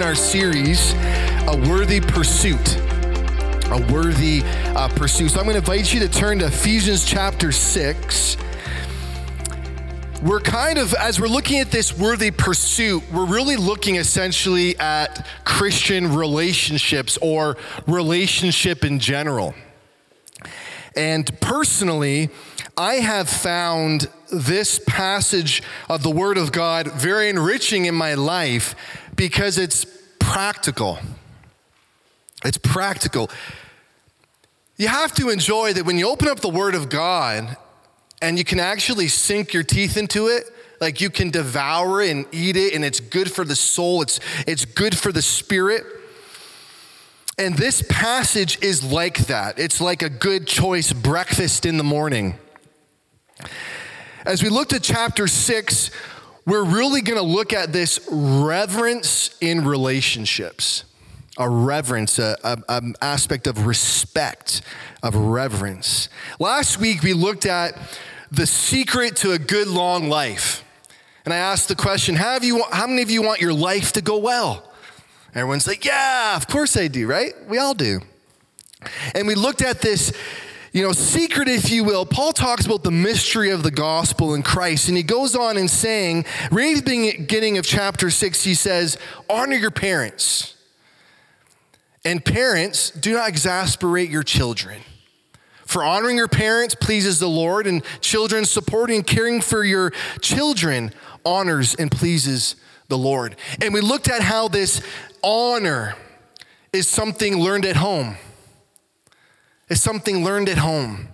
in our series, A Worthy Pursuit. A worthy uh, pursuit. So I'm going to invite you to turn to Ephesians chapter 6. We're kind of, as we're looking at this worthy pursuit, we're really looking essentially at Christian relationships or relationship in general. And personally, I have found this passage of the Word of God very enriching in my life because it's practical. It's practical. You have to enjoy that when you open up the Word of God and you can actually sink your teeth into it, like you can devour it and eat it, and it's good for the soul, it's, it's good for the spirit. And this passage is like that. It's like a good choice breakfast in the morning. As we looked at chapter six, we're really going to look at this reverence in relationships. A reverence, an aspect of respect, of reverence. Last week, we looked at the secret to a good long life. And I asked the question how, you, how many of you want your life to go well? Everyone's like, yeah, of course I do, right? We all do. And we looked at this, you know, secret, if you will. Paul talks about the mystery of the gospel in Christ. And he goes on in saying, right at the beginning of chapter six, he says, honor your parents. And parents, do not exasperate your children. For honoring your parents pleases the Lord, and children supporting and caring for your children honors and pleases the Lord. And we looked at how this honor is something learned at home. It's something learned at home.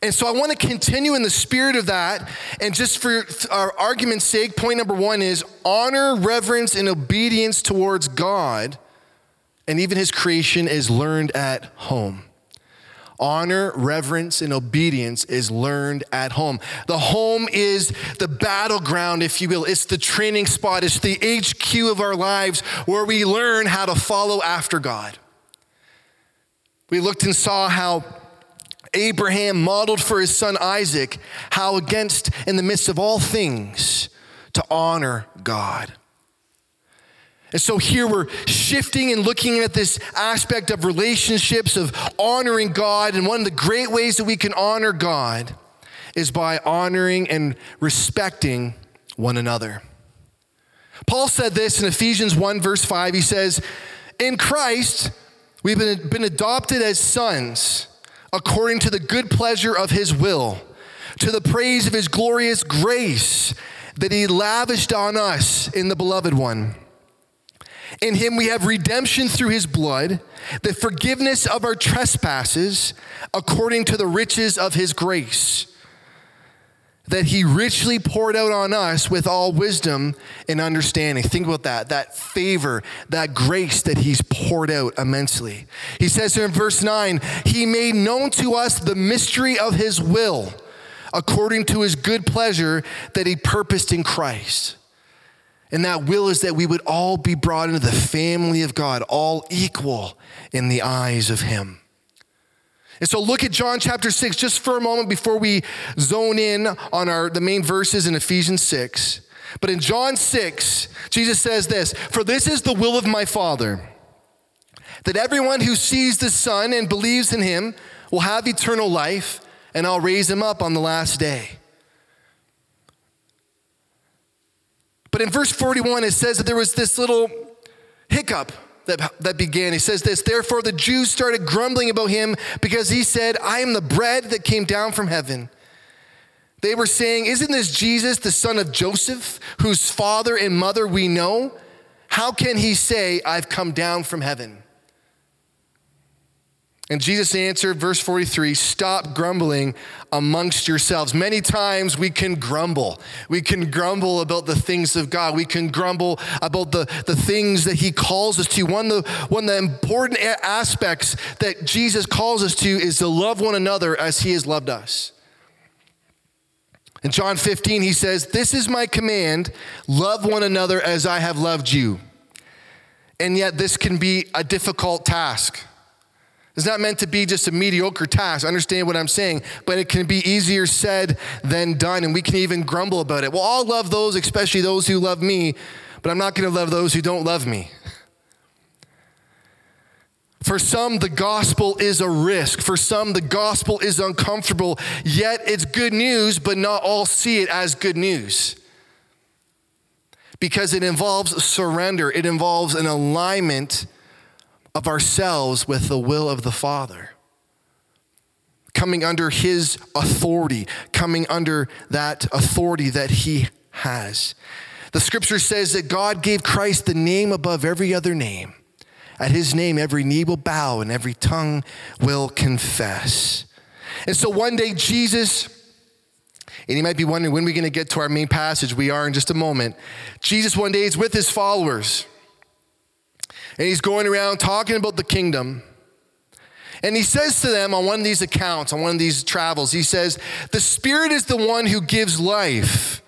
And so I want to continue in the spirit of that. And just for our argument's sake, point number one is honor, reverence, and obedience towards God and even his creation is learned at home. Honor, reverence, and obedience is learned at home. The home is the battleground, if you will. It's the training spot, it's the HQ of our lives where we learn how to follow after God. We looked and saw how Abraham modeled for his son Isaac how, against, in the midst of all things, to honor God. And so here we're shifting and looking at this aspect of relationships, of honoring God. And one of the great ways that we can honor God is by honoring and respecting one another. Paul said this in Ephesians 1, verse 5. He says, In Christ, we've been, been adopted as sons according to the good pleasure of his will, to the praise of his glorious grace that he lavished on us in the beloved one. In him we have redemption through his blood, the forgiveness of our trespasses, according to the riches of his grace, that he richly poured out on us with all wisdom and understanding. Think about that, that favor, that grace that he's poured out immensely. He says here in verse 9, he made known to us the mystery of his will, according to his good pleasure that he purposed in Christ and that will is that we would all be brought into the family of God, all equal in the eyes of Him. And so look at John chapter 6 just for a moment before we zone in on our the main verses in Ephesians 6. But in John 6, Jesus says this, "For this is the will of my Father, that everyone who sees the Son and believes in him will have eternal life, and I'll raise him up on the last day." But in verse 41, it says that there was this little hiccup that, that began. He says this Therefore, the Jews started grumbling about him because he said, I am the bread that came down from heaven. They were saying, Isn't this Jesus, the son of Joseph, whose father and mother we know? How can he say, I've come down from heaven? And Jesus answered, verse 43 Stop grumbling amongst yourselves. Many times we can grumble. We can grumble about the things of God. We can grumble about the, the things that He calls us to. One the, one of the important aspects that Jesus calls us to is to love one another as He has loved us. In John 15, He says, This is my command love one another as I have loved you. And yet, this can be a difficult task. It's not meant to be just a mediocre task. Understand what I'm saying, but it can be easier said than done, and we can even grumble about it. Well, I'll love those, especially those who love me, but I'm not going to love those who don't love me. For some, the gospel is a risk. For some, the gospel is uncomfortable. Yet it's good news, but not all see it as good news. Because it involves surrender, it involves an alignment of ourselves with the will of the Father. Coming under His authority, coming under that authority that He has. The scripture says that God gave Christ the name above every other name at his name, every knee will bow and every tongue will confess. And so one day, Jesus, and you might be wondering when we're going to get to our main passage. We are in just a moment. Jesus, one day, is with his followers, and he's going around talking about the kingdom. And he says to them on one of these accounts, on one of these travels, he says, The Spirit is the one who gives life,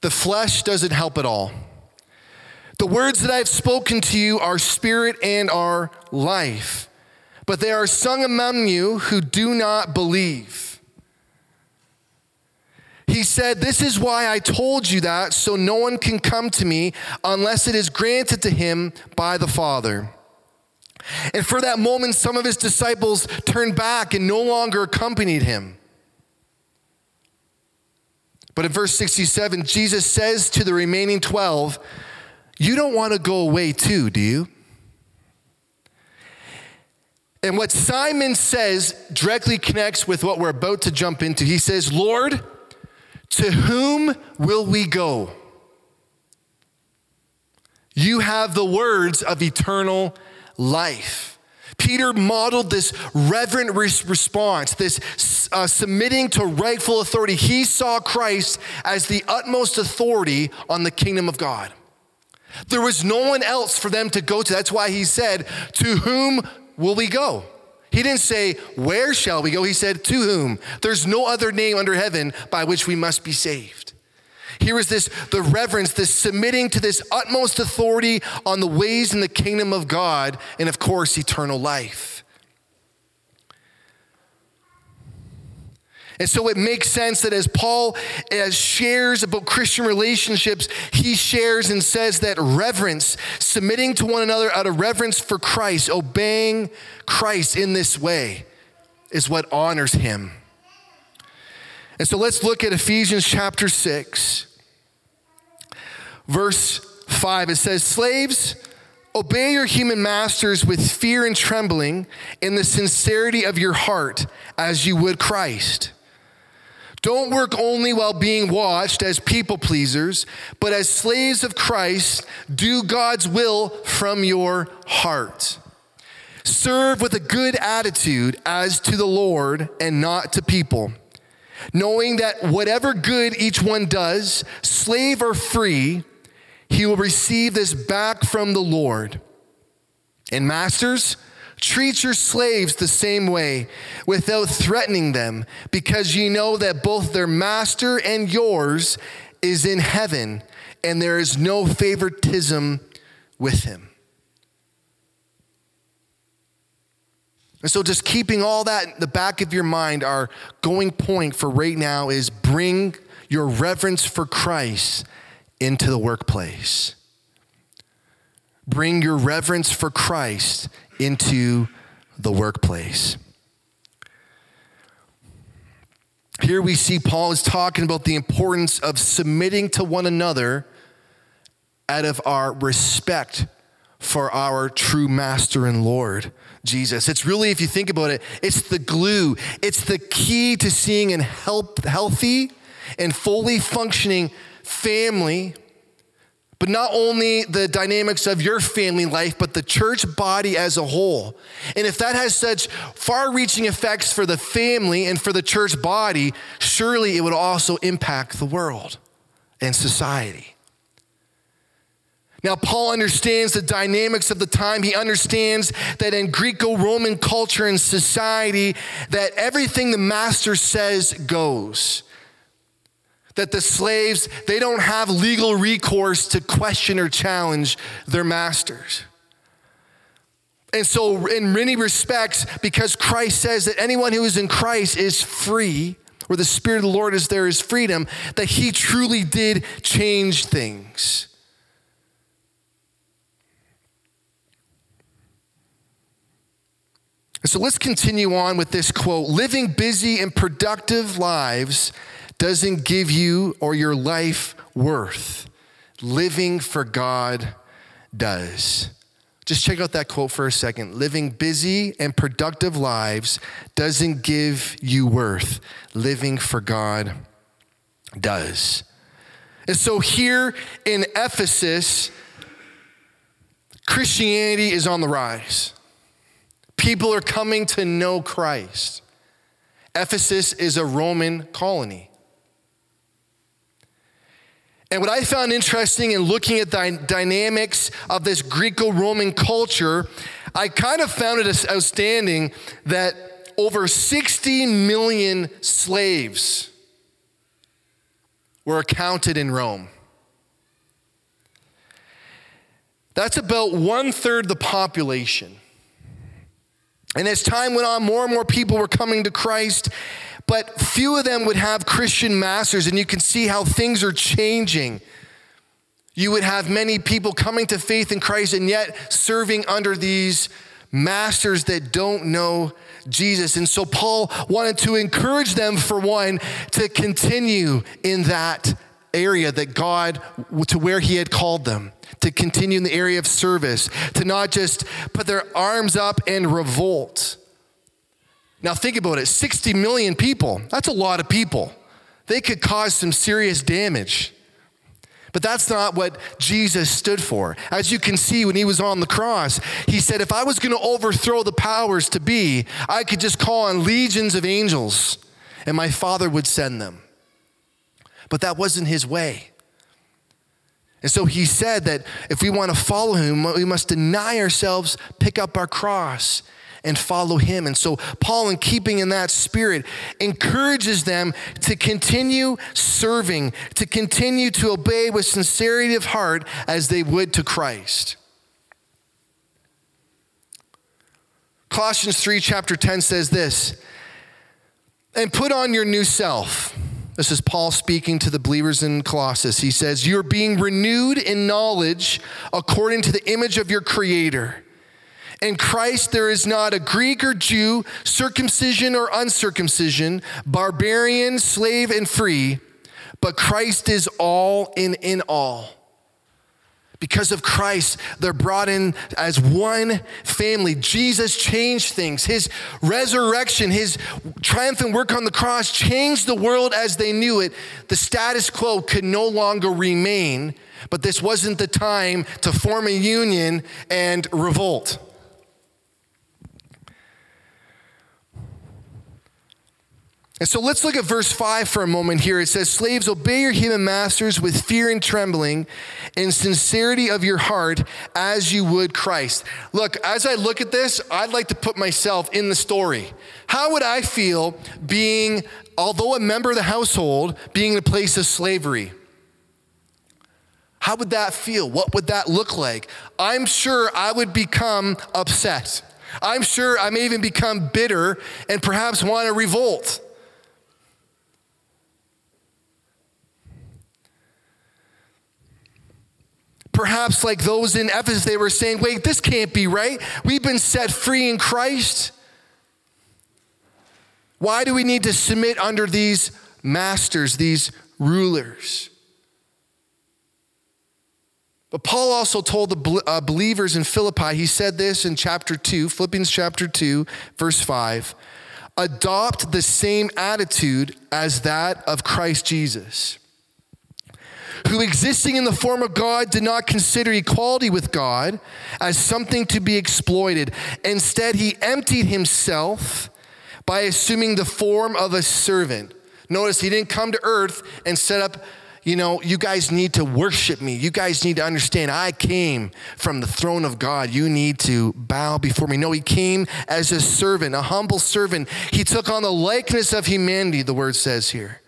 the flesh doesn't help at all. The words that I have spoken to you are spirit and are life. But there are some among you who do not believe. He said, This is why I told you that, so no one can come to me unless it is granted to him by the Father. And for that moment, some of his disciples turned back and no longer accompanied him. But in verse 67, Jesus says to the remaining 12, you don't want to go away too, do you? And what Simon says directly connects with what we're about to jump into. He says, Lord, to whom will we go? You have the words of eternal life. Peter modeled this reverent response, this uh, submitting to rightful authority. He saw Christ as the utmost authority on the kingdom of God. There was no one else for them to go to. That's why he said, To whom will we go? He didn't say, Where shall we go? He said, To whom? There's no other name under heaven by which we must be saved. Here is this the reverence, this submitting to this utmost authority on the ways in the kingdom of God, and of course, eternal life. And so it makes sense that as Paul as shares about Christian relationships, he shares and says that reverence, submitting to one another out of reverence for Christ, obeying Christ in this way, is what honors him. And so let's look at Ephesians chapter 6, verse 5. It says, Slaves, obey your human masters with fear and trembling in the sincerity of your heart as you would Christ. Don't work only while being watched as people pleasers, but as slaves of Christ, do God's will from your heart. Serve with a good attitude as to the Lord and not to people, knowing that whatever good each one does, slave or free, he will receive this back from the Lord. And masters, Treat your slaves the same way without threatening them, because you know that both their master and yours is in heaven, and there is no favoritism with him. And so, just keeping all that in the back of your mind, our going point for right now is bring your reverence for Christ into the workplace. Bring your reverence for Christ into the workplace. Here we see Paul is talking about the importance of submitting to one another out of our respect for our true master and Lord, Jesus. It's really, if you think about it, it's the glue, it's the key to seeing a healthy and fully functioning family but not only the dynamics of your family life, but the church body as a whole. And if that has such far reaching effects for the family and for the church body, surely it would also impact the world and society. Now, Paul understands the dynamics of the time. He understands that in Greco Roman culture and society, that everything the master says goes that the slaves they don't have legal recourse to question or challenge their masters. And so in many respects because christ says that anyone who is in christ is free where the spirit of the lord is there is freedom that he truly did change things. So let's continue on with this quote. Living busy and productive lives doesn't give you or your life worth. Living for God does. Just check out that quote for a second. Living busy and productive lives doesn't give you worth. Living for God does. And so here in Ephesus, Christianity is on the rise. People are coming to know Christ. Ephesus is a Roman colony. And what I found interesting in looking at the dynamics of this Greco Roman culture, I kind of found it outstanding that over 60 million slaves were accounted in Rome. That's about one third the population. And as time went on, more and more people were coming to Christ but few of them would have Christian masters, and you can see how things are changing. You would have many people coming to faith in Christ and yet serving under these masters that don't know Jesus. And so Paul wanted to encourage them, for one, to continue in that area that God, to where He had called them, to continue in the area of service, to not just put their arms up and revolt. Now, think about it 60 million people, that's a lot of people. They could cause some serious damage. But that's not what Jesus stood for. As you can see, when he was on the cross, he said, If I was going to overthrow the powers to be, I could just call on legions of angels and my Father would send them. But that wasn't his way. And so he said that if we want to follow him, we must deny ourselves, pick up our cross, and follow him. And so, Paul, in keeping in that spirit, encourages them to continue serving, to continue to obey with sincerity of heart as they would to Christ. Colossians 3, chapter 10 says this and put on your new self. This is Paul speaking to the believers in Colossus. He says, You're being renewed in knowledge according to the image of your Creator. In Christ, there is not a Greek or Jew, circumcision or uncircumcision, barbarian, slave, and free, but Christ is all in in all. Because of Christ, they're brought in as one family. Jesus changed things. His resurrection, his triumphant work on the cross changed the world as they knew it. The status quo could no longer remain, but this wasn't the time to form a union and revolt. And so let's look at verse 5 for a moment here. It says, Slaves, obey your human masters with fear and trembling and sincerity of your heart as you would Christ. Look, as I look at this, I'd like to put myself in the story. How would I feel being, although a member of the household, being in a place of slavery? How would that feel? What would that look like? I'm sure I would become upset. I'm sure I may even become bitter and perhaps want to revolt. Perhaps, like those in Ephesus, they were saying, wait, this can't be right. We've been set free in Christ. Why do we need to submit under these masters, these rulers? But Paul also told the uh, believers in Philippi, he said this in chapter 2, Philippians chapter 2, verse 5 adopt the same attitude as that of Christ Jesus who existing in the form of God did not consider equality with God as something to be exploited. Instead, he emptied himself by assuming the form of a servant. Notice he didn't come to earth and set up, you know, you guys need to worship me. You guys need to understand I came from the throne of God. You need to bow before me. No, he came as a servant, a humble servant. He took on the likeness of humanity, the word says here.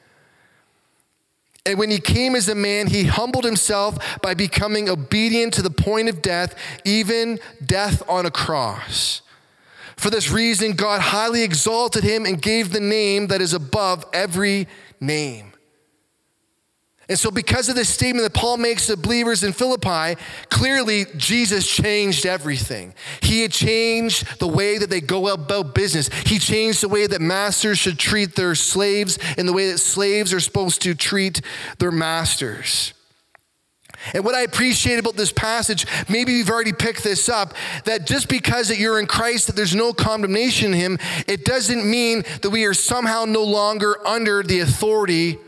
And when he came as a man, he humbled himself by becoming obedient to the point of death, even death on a cross. For this reason, God highly exalted him and gave the name that is above every name. And so, because of this statement that Paul makes to believers in Philippi, clearly Jesus changed everything. He had changed the way that they go about business. He changed the way that masters should treat their slaves and the way that slaves are supposed to treat their masters. And what I appreciate about this passage, maybe you've already picked this up, that just because that you're in Christ, that there's no condemnation in him, it doesn't mean that we are somehow no longer under the authority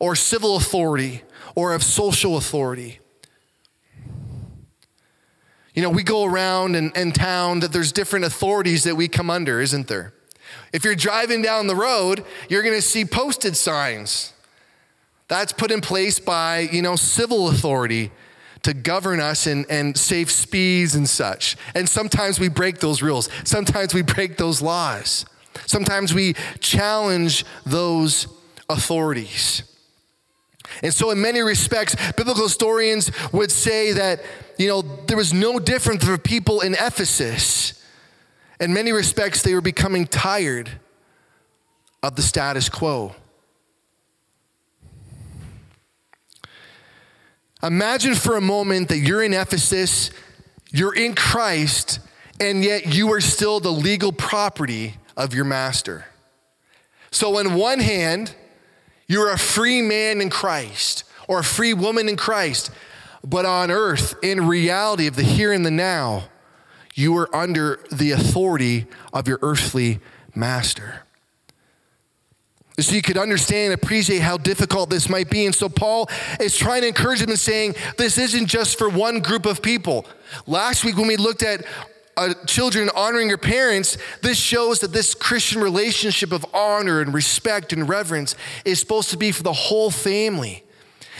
or civil authority or of social authority. You know, we go around in, in town that there's different authorities that we come under, isn't there? If you're driving down the road, you're going to see posted signs. That's put in place by, you know, civil authority to govern us and, and safe speeds and such. And sometimes we break those rules. Sometimes we break those laws. Sometimes we challenge those authorities. And so, in many respects, biblical historians would say that, you know, there was no difference for people in Ephesus. In many respects, they were becoming tired of the status quo. Imagine for a moment that you're in Ephesus, you're in Christ, and yet you are still the legal property of your master. So, on one hand, you're a free man in Christ or a free woman in Christ. But on earth, in reality of the here and the now, you are under the authority of your earthly master. So you could understand and appreciate how difficult this might be. And so Paul is trying to encourage them and saying, this isn't just for one group of people. Last week, when we looked at uh, children honoring your parents, this shows that this Christian relationship of honor and respect and reverence is supposed to be for the whole family.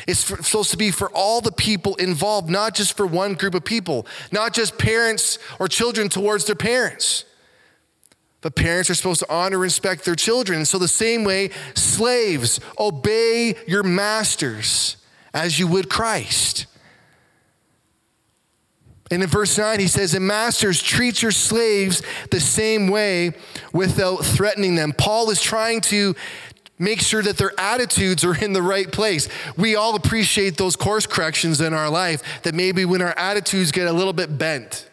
It's supposed to be for all the people involved, not just for one group of people, not just parents or children towards their parents. But parents are supposed to honor and respect their children. So, the same way, slaves, obey your masters as you would Christ. And in verse 9, he says, And masters, treat your slaves the same way without threatening them. Paul is trying to make sure that their attitudes are in the right place. We all appreciate those course corrections in our life, that maybe when our attitudes get a little bit bent.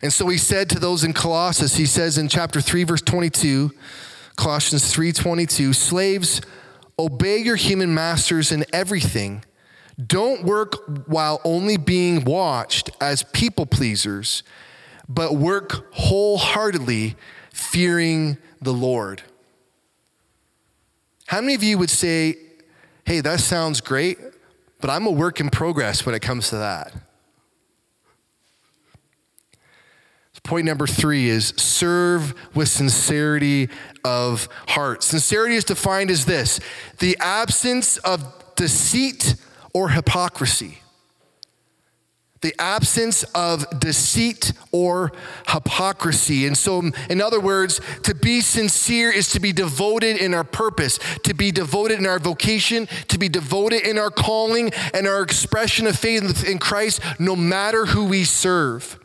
And so he said to those in Colossus, he says in chapter 3, verse 22, Colossians 3 22, slaves, obey your human masters in everything don't work while only being watched as people pleasers, but work wholeheartedly, fearing the Lord. How many of you would say, hey, that sounds great, but I'm a work in progress when it comes to that? Point number three is serve with sincerity of heart. Sincerity is defined as this the absence of deceit or hypocrisy. The absence of deceit or hypocrisy. And so, in other words, to be sincere is to be devoted in our purpose, to be devoted in our vocation, to be devoted in our calling and our expression of faith in Christ, no matter who we serve.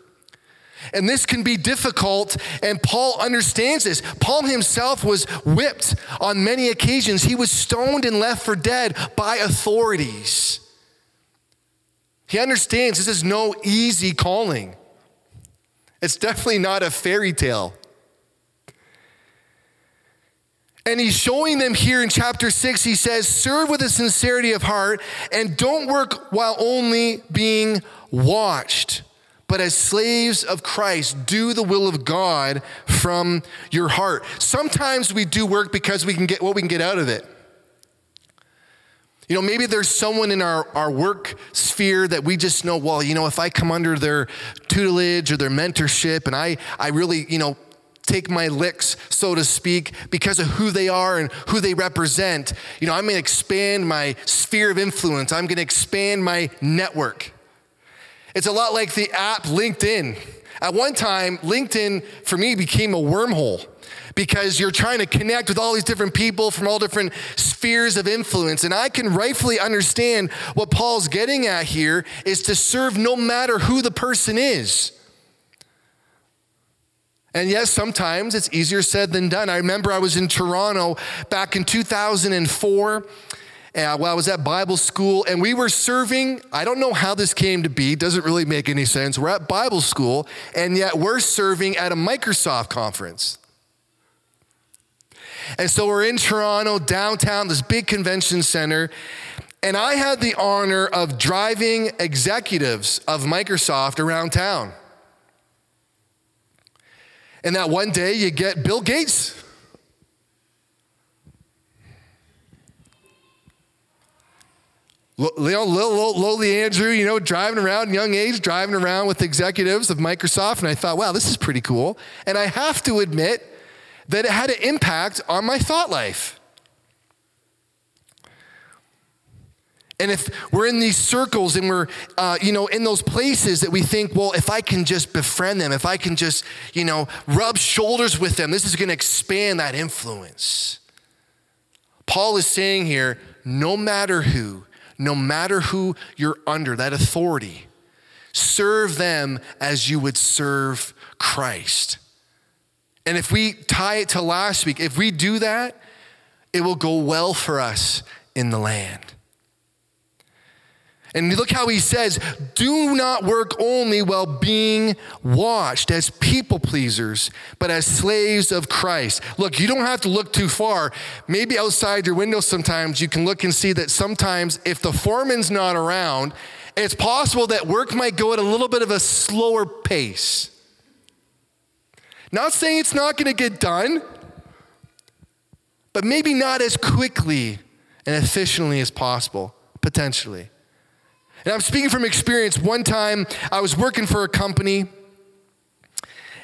And this can be difficult, and Paul understands this. Paul himself was whipped on many occasions. He was stoned and left for dead by authorities. He understands this is no easy calling, it's definitely not a fairy tale. And he's showing them here in chapter six, he says, Serve with a sincerity of heart and don't work while only being watched but as slaves of Christ, do the will of God from your heart. Sometimes we do work because we can get what we can get out of it. You know, maybe there's someone in our, our work sphere that we just know, well, you know, if I come under their tutelage or their mentorship and I, I really, you know, take my licks, so to speak, because of who they are and who they represent, you know, I'm going to expand my sphere of influence. I'm going to expand my network. It's a lot like the app LinkedIn. At one time, LinkedIn for me became a wormhole because you're trying to connect with all these different people from all different spheres of influence. And I can rightfully understand what Paul's getting at here is to serve no matter who the person is. And yes, sometimes it's easier said than done. I remember I was in Toronto back in 2004 uh, while I was at Bible school, and we were serving. I don't know how this came to be, doesn't really make any sense. We're at Bible school, and yet we're serving at a Microsoft conference. And so we're in Toronto, downtown, this big convention center. And I had the honor of driving executives of Microsoft around town. And that one day you get Bill Gates. Little, little, lowly Andrew, you know, driving around, young age, driving around with executives of Microsoft. And I thought, wow, this is pretty cool. And I have to admit that it had an impact on my thought life. And if we're in these circles and we're, uh, you know, in those places that we think, well, if I can just befriend them, if I can just, you know, rub shoulders with them, this is going to expand that influence. Paul is saying here no matter who, no matter who you're under, that authority, serve them as you would serve Christ. And if we tie it to last week, if we do that, it will go well for us in the land. And look how he says, do not work only while being watched as people pleasers, but as slaves of Christ. Look, you don't have to look too far. Maybe outside your window sometimes you can look and see that sometimes if the foreman's not around, it's possible that work might go at a little bit of a slower pace. Not saying it's not going to get done, but maybe not as quickly and efficiently as possible, potentially. And I'm speaking from experience. One time I was working for a company,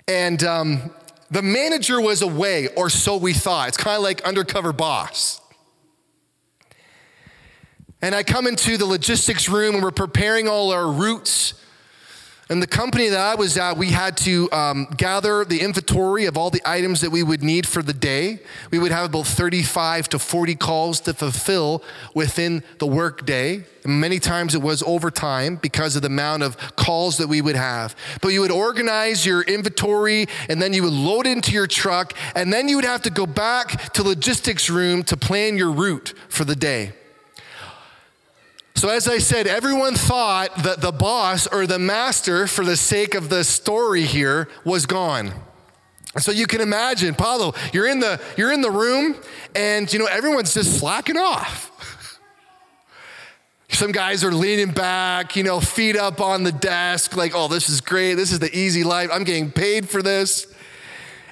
and um, the manager was away, or so we thought. It's kind of like undercover boss. And I come into the logistics room, and we're preparing all our routes and the company that I was at, we had to um, gather the inventory of all the items that we would need for the day. We would have about 35 to 40 calls to fulfill within the workday. Many times it was overtime because of the amount of calls that we would have. But you would organize your inventory and then you would load into your truck, and then you would have to go back to logistics room to plan your route for the day. So, as I said, everyone thought that the boss or the master, for the sake of the story here, was gone. So you can imagine, Paulo, you're in the you're in the room, and you know everyone's just slacking off. Some guys are leaning back, you know, feet up on the desk, like, oh, this is great. This is the easy life. I'm getting paid for this.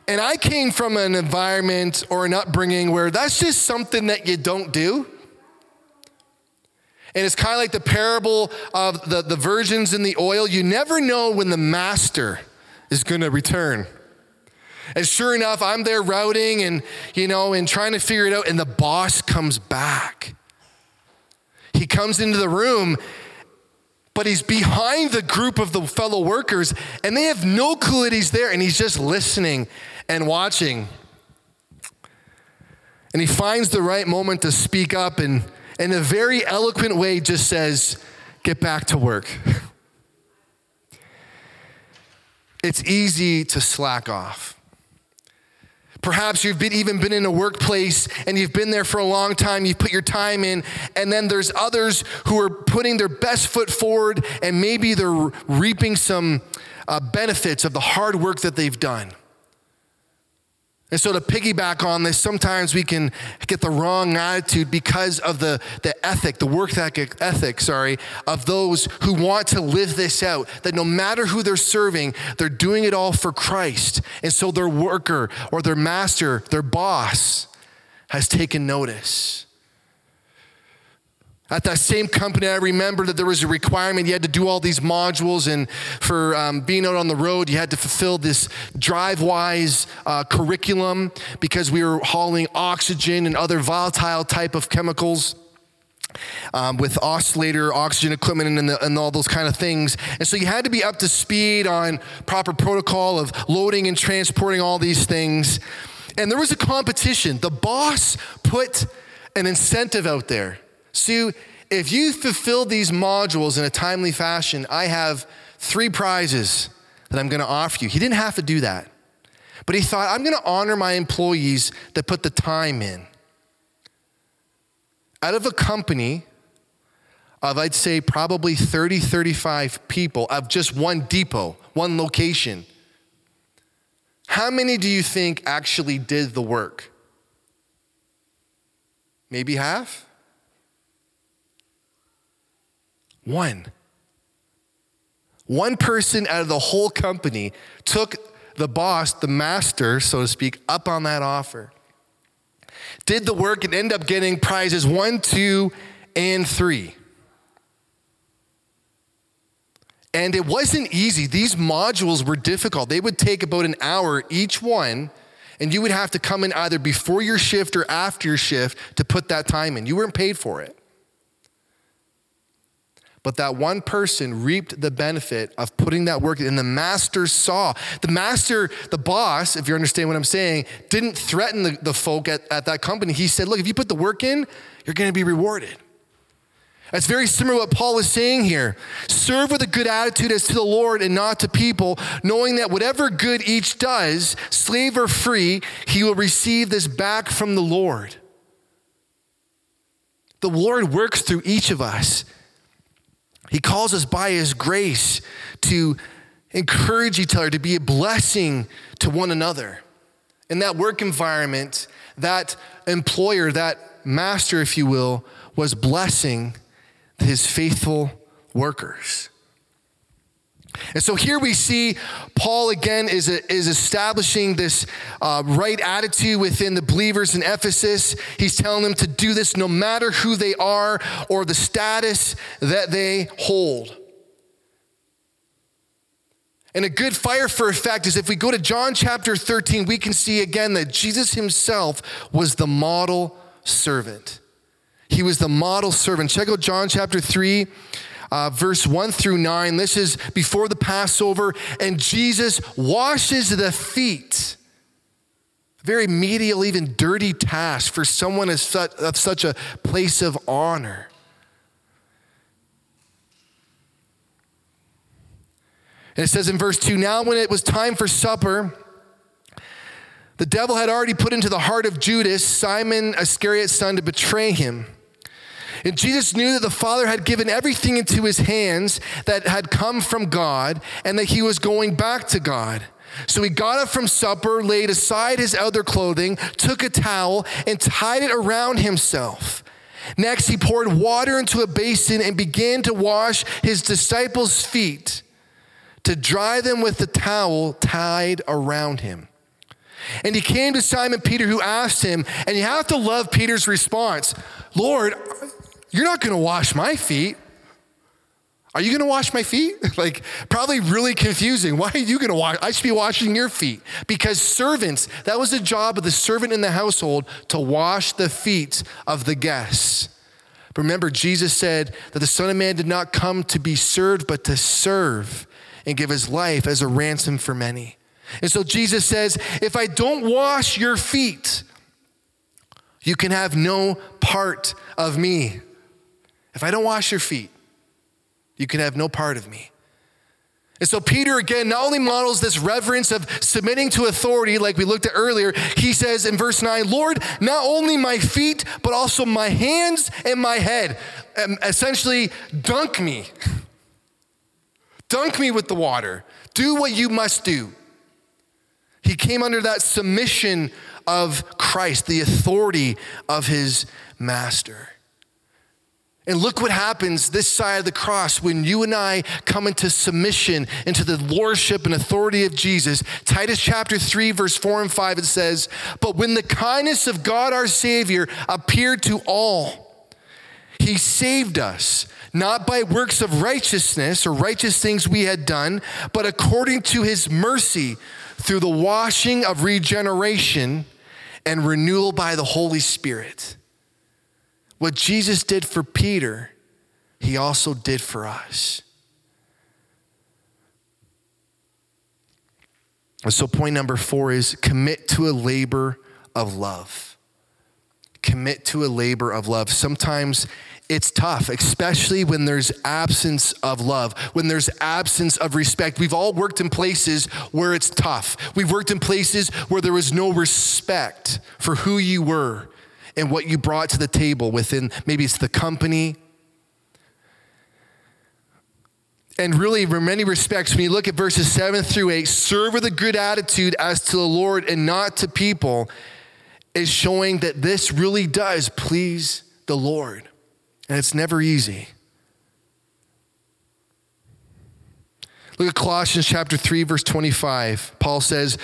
And I came from an environment or an upbringing where that's just something that you don't do. And it's kind of like the parable of the, the virgins in the oil. You never know when the master is going to return. And sure enough, I'm there routing and, you know, and trying to figure it out, and the boss comes back. He comes into the room, but he's behind the group of the fellow workers, and they have no clue that he's there, and he's just listening and watching. And he finds the right moment to speak up and in a very eloquent way, just says, Get back to work. it's easy to slack off. Perhaps you've been, even been in a workplace and you've been there for a long time, you've put your time in, and then there's others who are putting their best foot forward and maybe they're reaping some uh, benefits of the hard work that they've done. And so, to piggyback on this, sometimes we can get the wrong attitude because of the, the ethic, the work ethic, sorry, of those who want to live this out. That no matter who they're serving, they're doing it all for Christ. And so, their worker or their master, their boss, has taken notice. At that same company, I remember that there was a requirement. You had to do all these modules, and for um, being out on the road, you had to fulfill this DriveWise uh, curriculum because we were hauling oxygen and other volatile type of chemicals. Um, with oscillator, oxygen equipment, and, the, and, all those kind of things. And so you had to be up to speed on proper protocol of loading and transporting all these things. And there was a competition. The boss put an incentive out there. Sue, if you fulfill these modules in a timely fashion, I have three prizes that I'm going to offer you. He didn't have to do that. But he thought, I'm going to honor my employees that put the time in. Out of a company of, I'd say, probably 30, 35 people of just one depot, one location, how many do you think actually did the work? Maybe half? One. One person out of the whole company took the boss, the master, so to speak, up on that offer. Did the work and end up getting prizes one, two, and three. And it wasn't easy. These modules were difficult. They would take about an hour each one, and you would have to come in either before your shift or after your shift to put that time in. You weren't paid for it. But that one person reaped the benefit of putting that work in, and the master saw. The master, the boss, if you understand what I'm saying, didn't threaten the, the folk at, at that company. He said, Look, if you put the work in, you're going to be rewarded. That's very similar to what Paul is saying here. Serve with a good attitude as to the Lord and not to people, knowing that whatever good each does, slave or free, he will receive this back from the Lord. The Lord works through each of us. He calls us by His grace to encourage each other, to be a blessing to one another. In that work environment, that employer, that master, if you will, was blessing his faithful workers. And so here we see Paul again is, is establishing this uh, right attitude within the believers in Ephesus. He's telling them to do this no matter who they are or the status that they hold. And a good fire for effect is if we go to John chapter 13, we can see again that Jesus himself was the model servant. He was the model servant. Check out John chapter 3 uh, verse 1 through 9. This is before the Passover, and Jesus washes the feet. Very medial, even dirty task for someone of such, of such a place of honor. And it says in verse 2 Now, when it was time for supper, the devil had already put into the heart of Judas, Simon Iscariot's son, to betray him. And Jesus knew that the Father had given everything into his hands that had come from God and that he was going back to God. So he got up from supper, laid aside his outer clothing, took a towel, and tied it around himself. Next, he poured water into a basin and began to wash his disciples' feet, to dry them with the towel tied around him. And he came to Simon Peter, who asked him, and you have to love Peter's response Lord, you're not going to wash my feet. Are you going to wash my feet? like, probably really confusing. Why are you going to wash? I should be washing your feet. Because servants, that was the job of the servant in the household to wash the feet of the guests. But remember, Jesus said that the Son of Man did not come to be served, but to serve and give his life as a ransom for many. And so Jesus says, if I don't wash your feet, you can have no part of me. If I don't wash your feet, you can have no part of me. And so Peter again not only models this reverence of submitting to authority, like we looked at earlier, he says in verse 9, Lord, not only my feet, but also my hands and my head. Um, essentially, dunk me. dunk me with the water. Do what you must do. He came under that submission of Christ, the authority of his master. And look what happens this side of the cross when you and I come into submission into the lordship and authority of Jesus. Titus chapter 3, verse 4 and 5, it says, But when the kindness of God our Savior appeared to all, he saved us, not by works of righteousness or righteous things we had done, but according to his mercy through the washing of regeneration and renewal by the Holy Spirit. What Jesus did for Peter, he also did for us. So, point number four is commit to a labor of love. Commit to a labor of love. Sometimes it's tough, especially when there's absence of love, when there's absence of respect. We've all worked in places where it's tough. We've worked in places where there was no respect for who you were and what you brought to the table within maybe it's the company. And really, in many respects, when you look at verses seven through eight, serve with a good attitude as to the Lord and not to people, is showing that this really does please the Lord. And it's never easy. Look at Colossians chapter 3, verse 25. Paul says,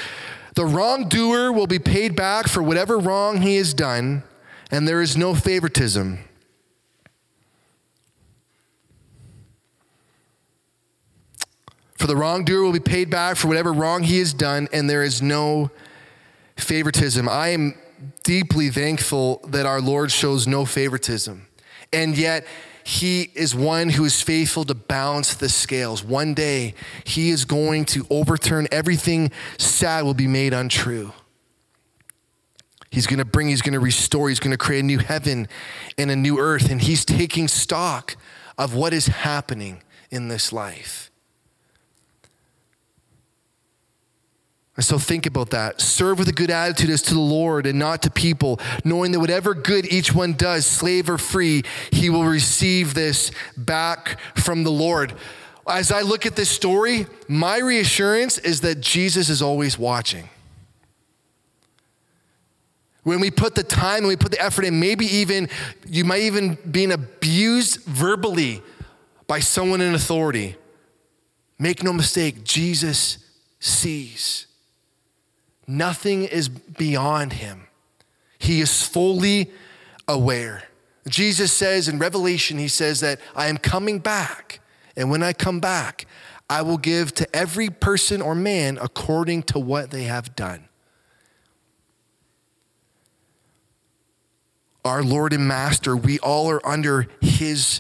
The wrongdoer will be paid back for whatever wrong he has done, and there is no favoritism. For the wrongdoer will be paid back for whatever wrong he has done, and there is no favoritism. I am deeply thankful that our Lord shows no favoritism. And yet, he is one who is faithful to balance the scales. One day, he is going to overturn everything sad will be made untrue. He's going to bring, he's going to restore, he's going to create a new heaven and a new earth. And he's taking stock of what is happening in this life. And so think about that. Serve with a good attitude as to the Lord and not to people, knowing that whatever good each one does, slave or free, he will receive this back from the Lord. As I look at this story, my reassurance is that Jesus is always watching. When we put the time and we put the effort in, maybe even you might even being abused verbally by someone in authority. Make no mistake, Jesus sees. Nothing is beyond him. He is fully aware. Jesus says in Revelation, he says that I am coming back. And when I come back, I will give to every person or man according to what they have done. Our Lord and Master, we all are under his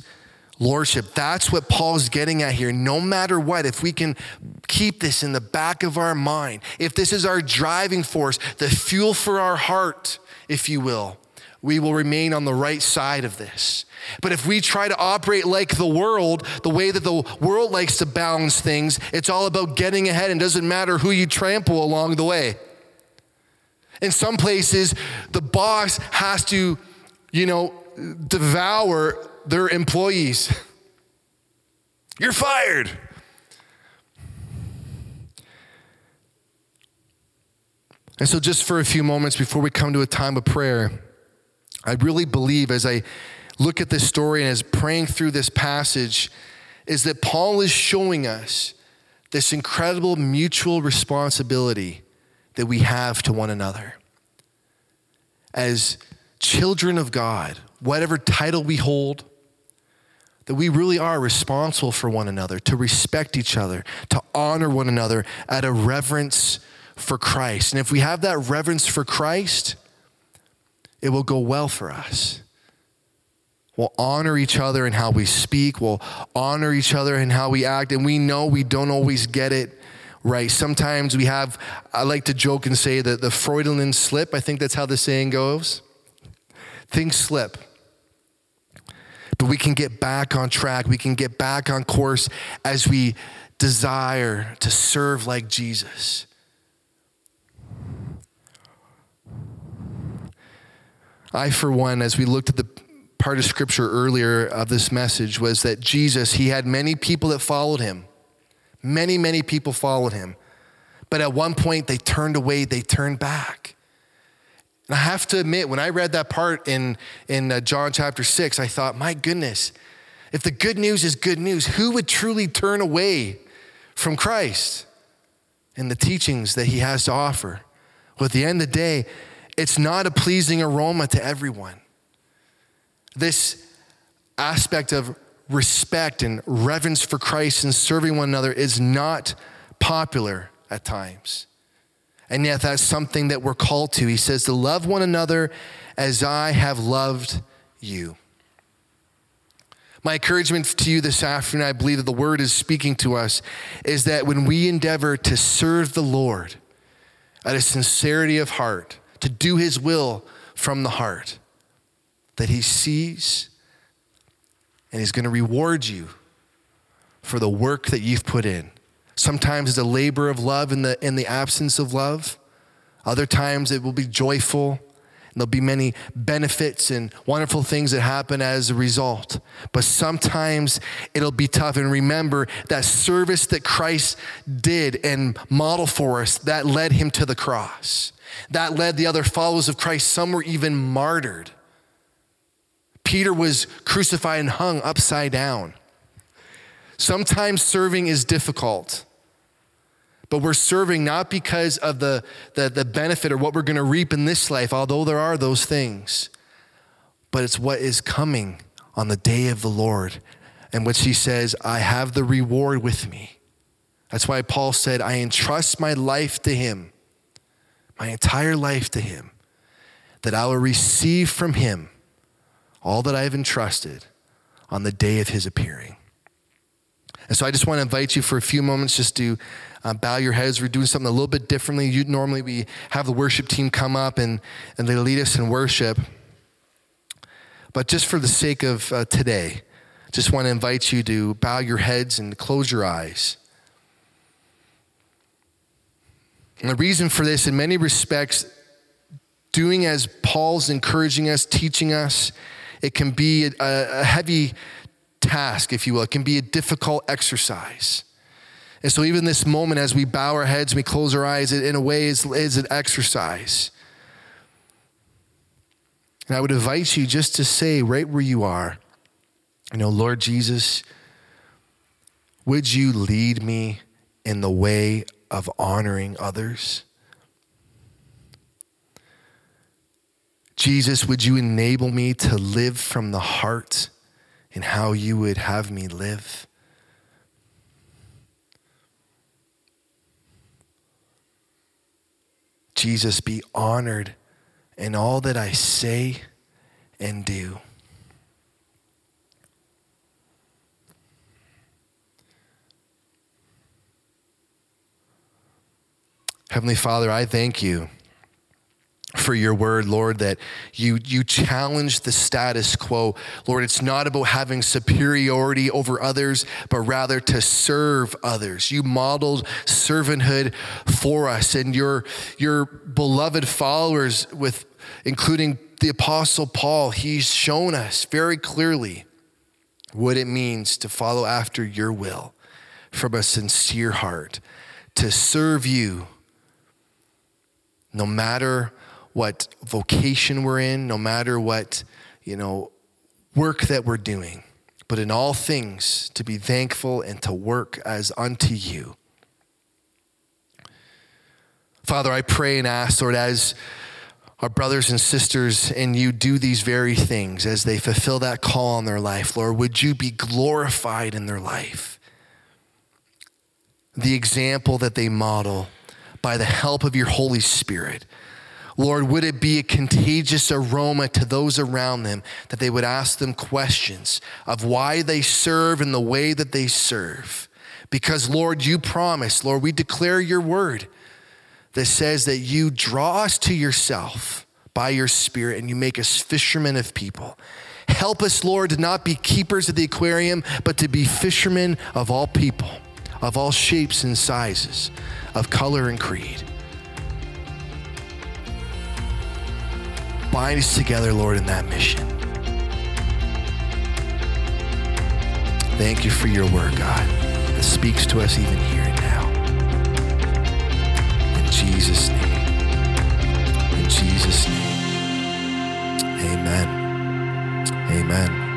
lordship. That's what Paul's getting at here. No matter what, if we can keep this in the back of our mind, if this is our driving force, the fuel for our heart, if you will, we will remain on the right side of this. But if we try to operate like the world, the way that the world likes to balance things, it's all about getting ahead and doesn't matter who you trample along the way. In some places, the boss has to, you know, devour their employees. You're fired. And so, just for a few moments before we come to a time of prayer, I really believe as I look at this story and as praying through this passage, is that Paul is showing us this incredible mutual responsibility that we have to one another. As children of God, whatever title we hold, that we really are responsible for one another, to respect each other, to honor one another at a reverence for Christ. And if we have that reverence for Christ, it will go well for us. We'll honor each other in how we speak, we'll honor each other in how we act, and we know we don't always get it right. Sometimes we have, I like to joke and say that the Freudian slip, I think that's how the saying goes. Things slip but we can get back on track. We can get back on course as we desire to serve like Jesus. I, for one, as we looked at the part of scripture earlier of this message, was that Jesus, he had many people that followed him. Many, many people followed him. But at one point, they turned away, they turned back. And I have to admit, when I read that part in, in uh, John chapter 6, I thought, my goodness, if the good news is good news, who would truly turn away from Christ and the teachings that he has to offer? Well, at the end of the day, it's not a pleasing aroma to everyone. This aspect of respect and reverence for Christ and serving one another is not popular at times. And yet, that's something that we're called to. He says, to love one another as I have loved you. My encouragement to you this afternoon, I believe that the word is speaking to us, is that when we endeavor to serve the Lord out of sincerity of heart, to do his will from the heart, that he sees and He's going to reward you for the work that you've put in. Sometimes it's a labor of love in the, in the absence of love. Other times it will be joyful. And there'll be many benefits and wonderful things that happen as a result. But sometimes it'll be tough. And remember that service that Christ did and modeled for us, that led him to the cross. That led the other followers of Christ. Some were even martyred. Peter was crucified and hung upside down. Sometimes serving is difficult, but we're serving not because of the, the, the benefit or what we're going to reap in this life, although there are those things, but it's what is coming on the day of the Lord, in which he says, I have the reward with me. That's why Paul said, I entrust my life to him, my entire life to him, that I will receive from him all that I have entrusted on the day of his appearing. And so I just want to invite you for a few moments just to uh, bow your heads. We're doing something a little bit differently. You, normally, we have the worship team come up and, and they lead us in worship. But just for the sake of uh, today, just want to invite you to bow your heads and close your eyes. And the reason for this, in many respects, doing as Paul's encouraging us, teaching us, it can be a, a heavy task, if you will. It can be a difficult exercise. And so, even this moment, as we bow our heads, we close our eyes, it in a way is, is an exercise. And I would invite you just to say, right where you are, you know, Lord Jesus, would you lead me in the way of honoring others? Jesus, would you enable me to live from the heart? In how you would have me live. Jesus, be honored in all that I say and do. Heavenly Father, I thank you for your word, Lord, that you, you challenge the status quo. Lord, it's not about having superiority over others, but rather to serve others. You modeled servanthood for us and your, your beloved followers with including the apostle Paul, he's shown us very clearly what it means to follow after your will from a sincere heart, to serve you no matter what vocation we're in, no matter what, you know, work that we're doing, but in all things to be thankful and to work as unto you. Father, I pray and ask, Lord, as our brothers and sisters and you do these very things, as they fulfill that call on their life, Lord, would you be glorified in their life? The example that they model by the help of your Holy Spirit Lord, would it be a contagious aroma to those around them that they would ask them questions of why they serve in the way that they serve? Because, Lord, you promise, Lord, we declare your word that says that you draw us to yourself by your spirit and you make us fishermen of people. Help us, Lord, to not be keepers of the aquarium, but to be fishermen of all people, of all shapes and sizes, of color and creed. Bind us together, Lord, in that mission. Thank you for your word, God, that speaks to us even here and now. In Jesus' name. In Jesus' name. Amen. Amen.